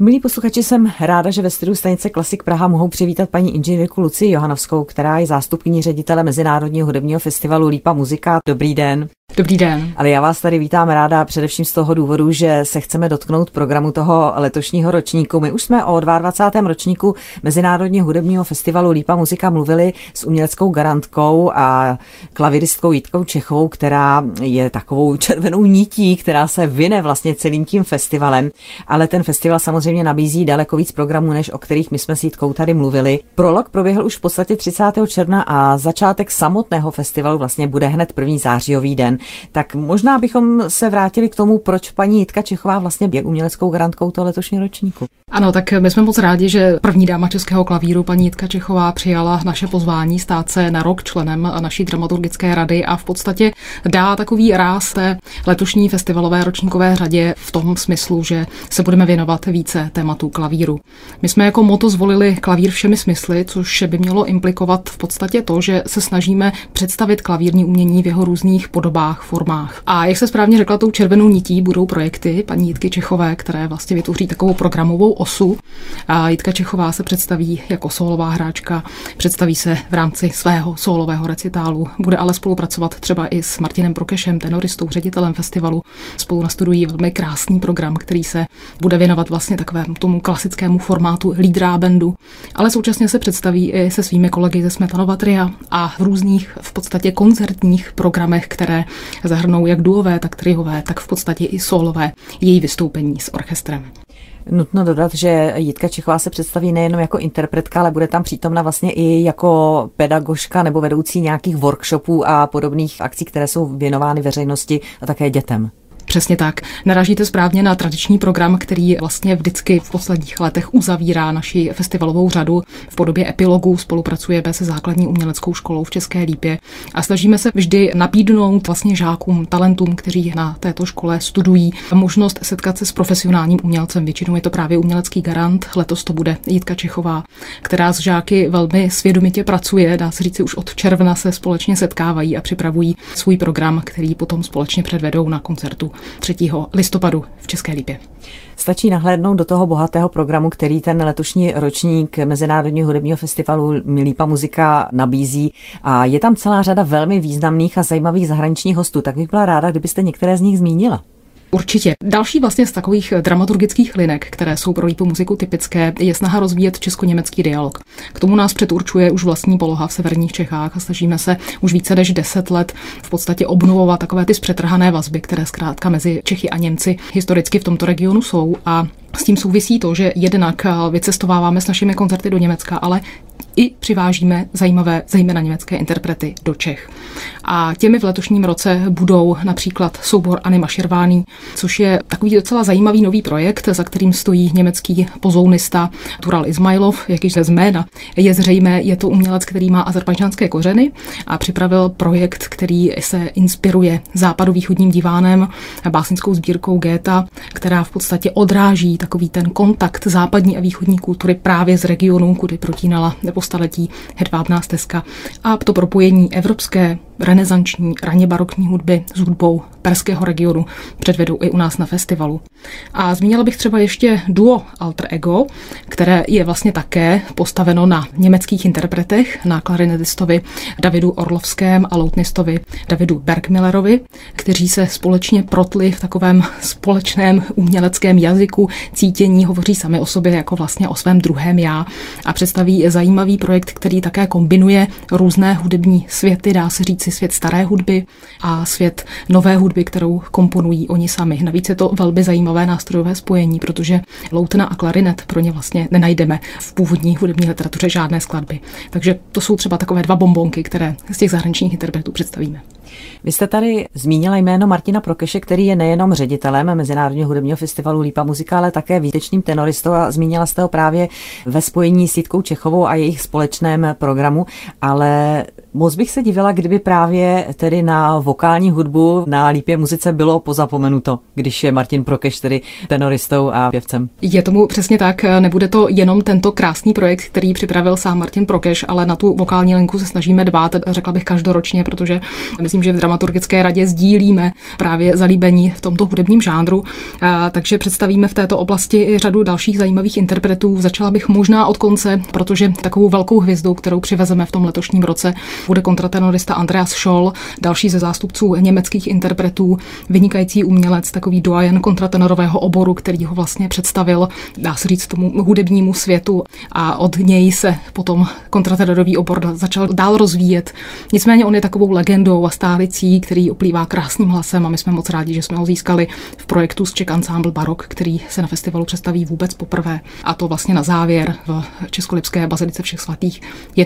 Milí posluchači, jsem ráda, že ve studiu stanice Klasik Praha mohou přivítat paní inženýrku Luci Johanovskou, která je zástupkyní ředitele Mezinárodního hudebního festivalu Lípa muzika. Dobrý den. Dobrý den. Ale já vás tady vítám ráda především z toho důvodu, že se chceme dotknout programu toho letošního ročníku. My už jsme o 22. ročníku Mezinárodního hudebního festivalu Lípa muzika mluvili s uměleckou garantkou a klaviristkou Jitkou Čechovou, která je takovou červenou nití, která se vyne vlastně celým tím festivalem. Ale ten festival samozřejmě nabízí daleko víc programů, než o kterých my jsme s Jitkou tady mluvili. Prolog proběhl už v podstatě 30. června a začátek samotného festivalu vlastně bude hned první zářijový den. Tak možná bychom se vrátili k tomu, proč paní Jitka Čechová vlastně je uměleckou garantkou toho letošního ročníku. Ano, tak my jsme moc rádi, že první dáma českého klavíru, paní Jitka Čechová, přijala naše pozvání stát se na rok členem naší dramaturgické rady a v podstatě dá takový ráz té letošní festivalové ročníkové řadě v tom smyslu, že se budeme věnovat více tématu klavíru. My jsme jako moto zvolili klavír všemi smysly, což by mělo implikovat v podstatě to, že se snažíme představit klavírní umění v jeho různých podobách, formách. A jak se správně řekla, tou červenou nití budou projekty paní Jitky Čechové, které vlastně vytvoří takovou programovou osu. A Jitka Čechová se představí jako solová hráčka, představí se v rámci svého solového recitálu, bude ale spolupracovat třeba i s Martinem Prokešem, tenoristou, ředitelem festivalu. Spolu nastudují velmi krásný program, který se bude věnovat vlastně takovému tomu klasickému formátu lídra bandu, ale současně se představí i se svými kolegy ze Smetanova tria a v různých v podstatě koncertních programech, které zahrnou jak duové, tak triové, tak v podstatě i solové její vystoupení s orchestrem. Nutno dodat, že Jitka Čechová se představí nejenom jako interpretka, ale bude tam přítomna vlastně i jako pedagožka nebo vedoucí nějakých workshopů a podobných akcí, které jsou věnovány veřejnosti a také dětem. Přesně tak. Naražíte správně na tradiční program, který vlastně vždycky v posledních letech uzavírá naši festivalovou řadu v podobě epilogu. Spolupracujeme se základní uměleckou školou v České Lípě a snažíme se vždy nabídnout vlastně žákům, talentům, kteří na této škole studují, možnost setkat se s profesionálním umělcem. Většinou je to právě umělecký garant. Letos to bude Jitka Čechová, která s žáky velmi svědomitě pracuje. Dá se říci, už od června se společně setkávají a připravují svůj program, který potom společně předvedou na koncertu 3. listopadu v České Lípě. Stačí nahlédnout do toho bohatého programu, který ten letošní ročník Mezinárodního hudebního festivalu Milípa muzika nabízí a je tam celá řada velmi významných a zajímavých zahraničních hostů. Tak bych byla ráda, kdybyste některé z nich zmínila. Určitě. Další vlastně z takových dramaturgických linek, které jsou pro lípu muziku typické, je snaha rozvíjet česko-německý dialog. K tomu nás předurčuje už vlastní poloha v severních Čechách a snažíme se už více než deset let v podstatě obnovovat takové ty zpřetrhané vazby, které zkrátka mezi Čechy a Němci historicky v tomto regionu jsou a s tím souvisí to, že jednak vycestováváme s našimi koncerty do Německa, ale i přivážíme zajímavé, zejména německé interprety do Čech. A těmi v letošním roce budou například soubor Anny Maširvány, což je takový docela zajímavý nový projekt, za kterým stojí německý pozounista Tural Izmailov, jak již ze jména je zřejmé, je to umělec, který má azerbajdžánské kořeny a připravil projekt, který se inspiruje západovýchodním divánem, básnickou sbírkou Géta, která v podstatě odráží takový ten kontakt západní a východní kultury právě z regionu, kudy protínala nebo staletí hedvábná stezka a to propojení evropské renesanční, raně barokní hudby s hudbou perského regionu předvedou i u nás na festivalu. A zmínila bych třeba ještě duo Alter Ego, které je vlastně také postaveno na německých interpretech, na klarinetistovi Davidu Orlovském a loutnistovi Davidu Bergmillerovi, kteří se společně protli v takovém společném uměleckém jazyku, cítění, hovoří sami o sobě jako vlastně o svém druhém já a představí zajímavý projekt, který také kombinuje různé hudební světy, dá se říci svět staré hudby a svět nové hudby, kterou komponují oni sami. Navíc je to velmi zajímavé nástrojové spojení, protože loutna a klarinet pro ně vlastně nenajdeme v původní hudební literatuře žádné skladby. Takže to jsou třeba takové dva bombonky, které z těch zahraničních interpretů představíme. Vy jste tady zmínila jméno Martina Prokeše, který je nejenom ředitelem Mezinárodního hudebního festivalu Lípa muzika, ale také výtečným tenoristou a zmínila jste ho právě ve spojení s Jitkou Čechovou a jejich společném programu, ale Moc bych se divila, kdyby právě tedy na vokální hudbu na Lípě muzice bylo pozapomenuto, když je Martin Prokeš tedy tenoristou a pěvcem. Je tomu přesně tak. Nebude to jenom tento krásný projekt, který připravil sám Martin Prokeš, ale na tu vokální linku se snažíme dbát, řekla bych každoročně, protože myslím, myslím, že v dramaturgické radě sdílíme právě zalíbení v tomto hudebním žánru. Takže představíme v této oblasti řadu dalších zajímavých interpretů. Začala bych možná od konce, protože takovou velkou hvězdou, kterou přivezeme v tom letošním roce, bude kontratenorista Andreas Scholl, další ze zástupců německých interpretů, vynikající umělec, takový doyen kontratenorového oboru, který ho vlastně představil, dá se říct, tomu hudebnímu světu a od něj se potom kontratenorový obor začal dál rozvíjet. Nicméně on je takovou legendou a stálicí, který oplývá krásným hlasem a my jsme moc rádi, že jsme ho získali v projektu z Czech Ensemble Barok, který se na festivalu představí vůbec poprvé. A to vlastně na závěr v Českolipské bazilice všech svatých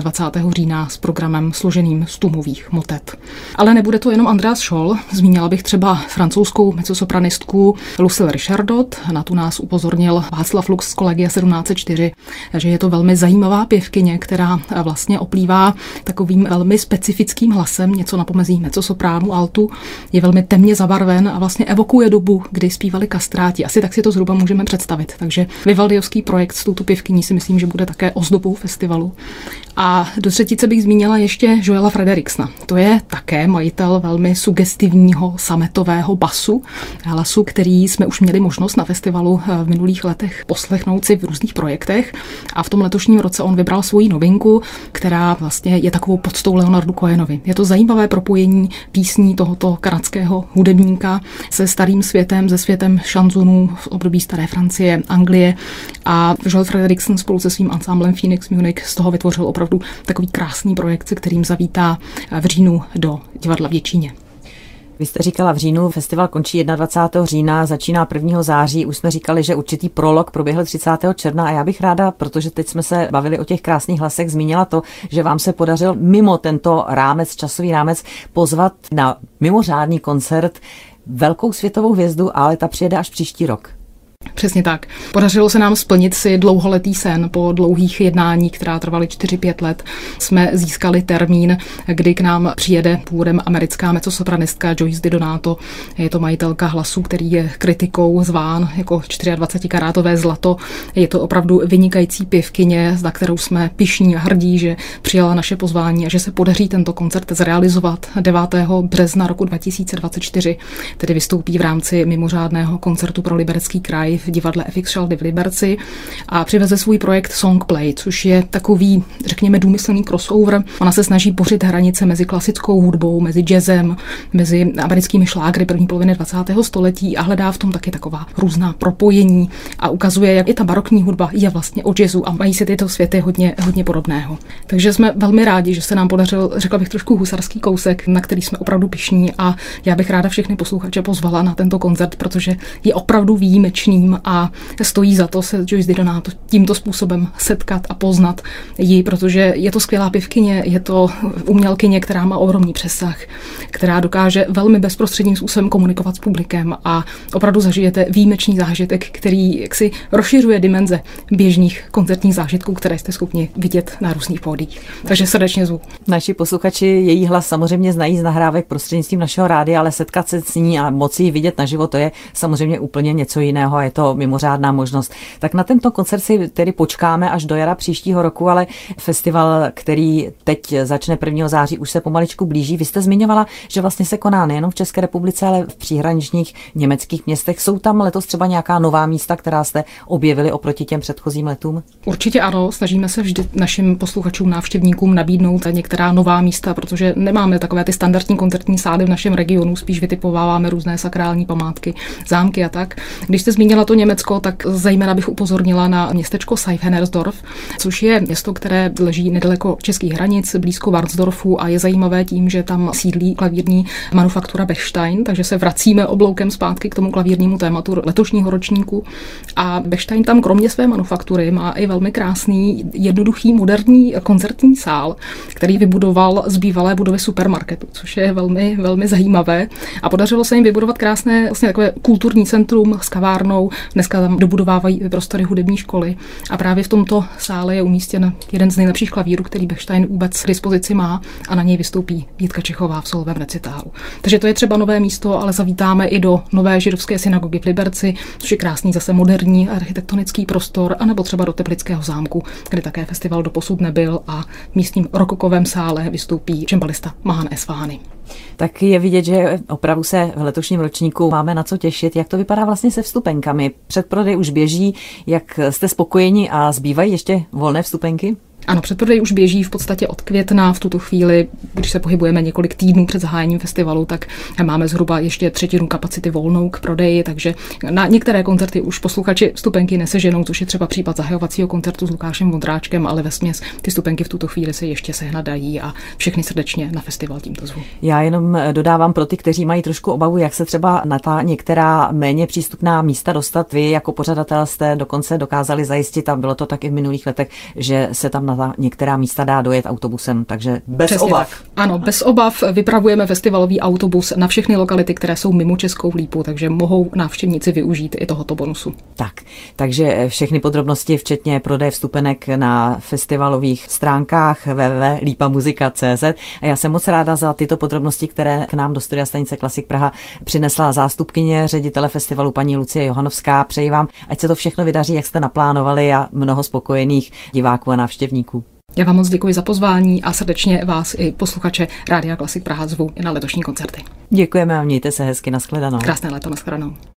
21. října s programem složeným z tumových motet. Ale nebude to jenom Andreas Scholl, zmínila bych třeba francouzskou mezosopranistku Lucille Richardot, na tu nás upozornil Václav Lux z kolegia 1704, že je to velmi zajímavá pěvkyně, která vlastně oplývá takovým velmi specifickým hlasem, něco na pomezí mezosopránu, altu, je velmi temně zabarven a vlastně evokuje dobu, kdy zpívali kastráti. Asi tak si to zhruba můžeme představit. Takže Vivaldiovský projekt s touto pěvkyní si myslím, že bude také ozdobou festivalu. A do třetice bych zmínila ještě Joela Frederiksna. To je také majitel velmi sugestivního sametového basu, hlasu, který jsme už měli možnost na festivalu eh, v minulých letech poslechnout si v různých projektech. A v tom letošním roce on vybral svoji novinku, která vlastně je takovou podstou Leonardu Cohenovi. Je to zajímavé propojení písní tohoto kanadského hudebníka se starým světem, se světem šanzonů v období staré Francie, Anglie. A Joel Frederiksen spolu se svým ansámblem Phoenix Munich z toho vytvořil opravdu takový krásný projekt, se kterým zavítá v říjnu do divadla v Děčíně. Vy jste říkala v říjnu, festival končí 21. října, začíná 1. září. Už jsme říkali, že určitý prolog proběhl 30. června a já bych ráda, protože teď jsme se bavili o těch krásných hlasech, zmínila to, že vám se podařil mimo tento rámec, časový rámec, pozvat na mimořádný koncert velkou světovou hvězdu, ale ta přijede až příští rok. Přesně tak. Podařilo se nám splnit si dlouholetý sen po dlouhých jednání, která trvaly 4-5 let. Jsme získali termín, kdy k nám přijede původem americká mecosopranistka Joyce Didonato. Je to majitelka hlasu, který je kritikou zván jako 24-karátové zlato. Je to opravdu vynikající pěvkyně, za kterou jsme pišní a hrdí, že přijala naše pozvání a že se podaří tento koncert zrealizovat 9. března roku 2024. Tedy vystoupí v rámci mimořádného koncertu pro Liberecký kraj v divadle FX Šaldy v Liberci a přiveze svůj projekt Songplay, což je takový, řekněme, důmyslný crossover. Ona se snaží bořit hranice mezi klasickou hudbou, mezi jazzem, mezi americkými šlágry první poloviny 20. století a hledá v tom taky taková různá propojení a ukazuje, jak i ta barokní hudba je vlastně o jazzu a mají se tyto světy hodně, hodně podobného. Takže jsme velmi rádi, že se nám podařil, řekla bych, trošku husarský kousek, na který jsme opravdu pišní a já bych ráda všechny posluchače pozvala na tento koncert, protože je opravdu výjimečný ním a stojí za to se Joyce Didonato tímto způsobem setkat a poznat ji, protože je to skvělá pivkyně, je to umělkyně, která má ohromný přesah, která dokáže velmi bezprostředním způsobem komunikovat s publikem a opravdu zažijete výjimečný zážitek, který jaksi rozšiřuje dimenze běžných koncertních zážitků, které jste schopni vidět na různých pódiích. Takže srdečně zvu. Naši posluchači její hlas samozřejmě znají z nahrávek prostřednictvím našeho rádia, ale setkat se s ní a moci ji vidět naživo, to je samozřejmě úplně něco jiného a je to mimořádná možnost. Tak na tento koncert si tedy počkáme až do jara příštího roku, ale festival, který teď začne 1. září, už se pomaličku blíží. Vy jste zmiňovala, že vlastně se koná nejenom v České republice, ale v příhraničních německých městech. Jsou tam letos třeba nějaká nová místa, která jste objevili oproti těm předchozím letům? Určitě ano, snažíme se vždy našim posluchačům, návštěvníkům nabídnout některá nová místa, protože nemáme takové ty standardní koncertní sály v našem regionu, spíš vytipováváme různé sakrální památky, zámky a tak. Když jste zmínila to Německo, tak zejména bych upozornila na městečko Seifenhersdorf, což je město, které leží nedaleko českých hranic, blízko Varnsdorfu a je zajímavé tím, že tam sídlí klavírní manufaktura Bechstein, takže se vracíme obloukem zpátky k tomu klavírnímu tématu letošního ročníku. A Bechstein tam kromě své manufaktury má i velmi krásný, jednoduchý, moderní koncertní sál, který vybudoval z bývalé budovy supermarketu, což je velmi, velmi zajímavé. A podařilo se jim vybudovat krásné vlastně takové kulturní centrum s kavárnou, Dneska tam dobudovávají prostory hudební školy a právě v tomto sále je umístěn jeden z nejlepších klavírů, který Bechstein vůbec k dispozici má a na něj vystoupí Jitka Čechová v solovém recitálu. Takže to je třeba nové místo, ale zavítáme i do nové židovské synagogy v Liberci, což je krásný zase moderní architektonický prostor, anebo třeba do Teplického zámku, kde také festival doposud nebyl a v místním rokokovém sále vystoupí čembalista Mahan Esvány. Tak je vidět, že opravdu se v letošním ročníku máme na co těšit. Jak to vypadá vlastně se vstupenkami? Předprodej už běží, jak jste spokojeni a zbývají ještě volné vstupenky? Ano, předprodej už běží v podstatě od května. V tuto chvíli, když se pohybujeme několik týdnů před zahájením festivalu, tak máme zhruba ještě třetinu kapacity volnou k prodeji, takže na některé koncerty už posluchači stupenky neseženou, což je třeba případ zahajovacího koncertu s Lukášem Vondráčkem, ale ve směs ty stupenky v tuto chvíli se ještě sehnat dají a všechny srdečně na festival tímto zvu. Já jenom dodávám pro ty, kteří mají trošku obavu, jak se třeba na ta některá méně přístupná místa dostat. Vy jako pořadatel jste dokonce dokázali zajistit, a bylo to tak i v minulých letech, že se tam na na některá místa dá dojet autobusem, takže bez Přesně obav. Tak. Ano, bez obav vypravujeme festivalový autobus na všechny lokality, které jsou mimo Českou lípu, takže mohou návštěvníci využít i tohoto bonusu. Tak, takže všechny podrobnosti, včetně prodeje vstupenek na festivalových stránkách www.lipamuzika.cz a já jsem moc ráda za tyto podrobnosti, které k nám do studia stanice Klasik Praha přinesla zástupkyně ředitele festivalu paní Lucie Johanovská. Přeji vám, ať se to všechno vydaří, jak jste naplánovali a mnoho spokojených diváků a návštěvníků návštěvníků. Já vám moc děkuji za pozvání a srdečně vás i posluchače Rádia Klasik Praha zvu na letošní koncerty. Děkujeme a mějte se hezky, nashledanou. Krásné léto, nashledanou.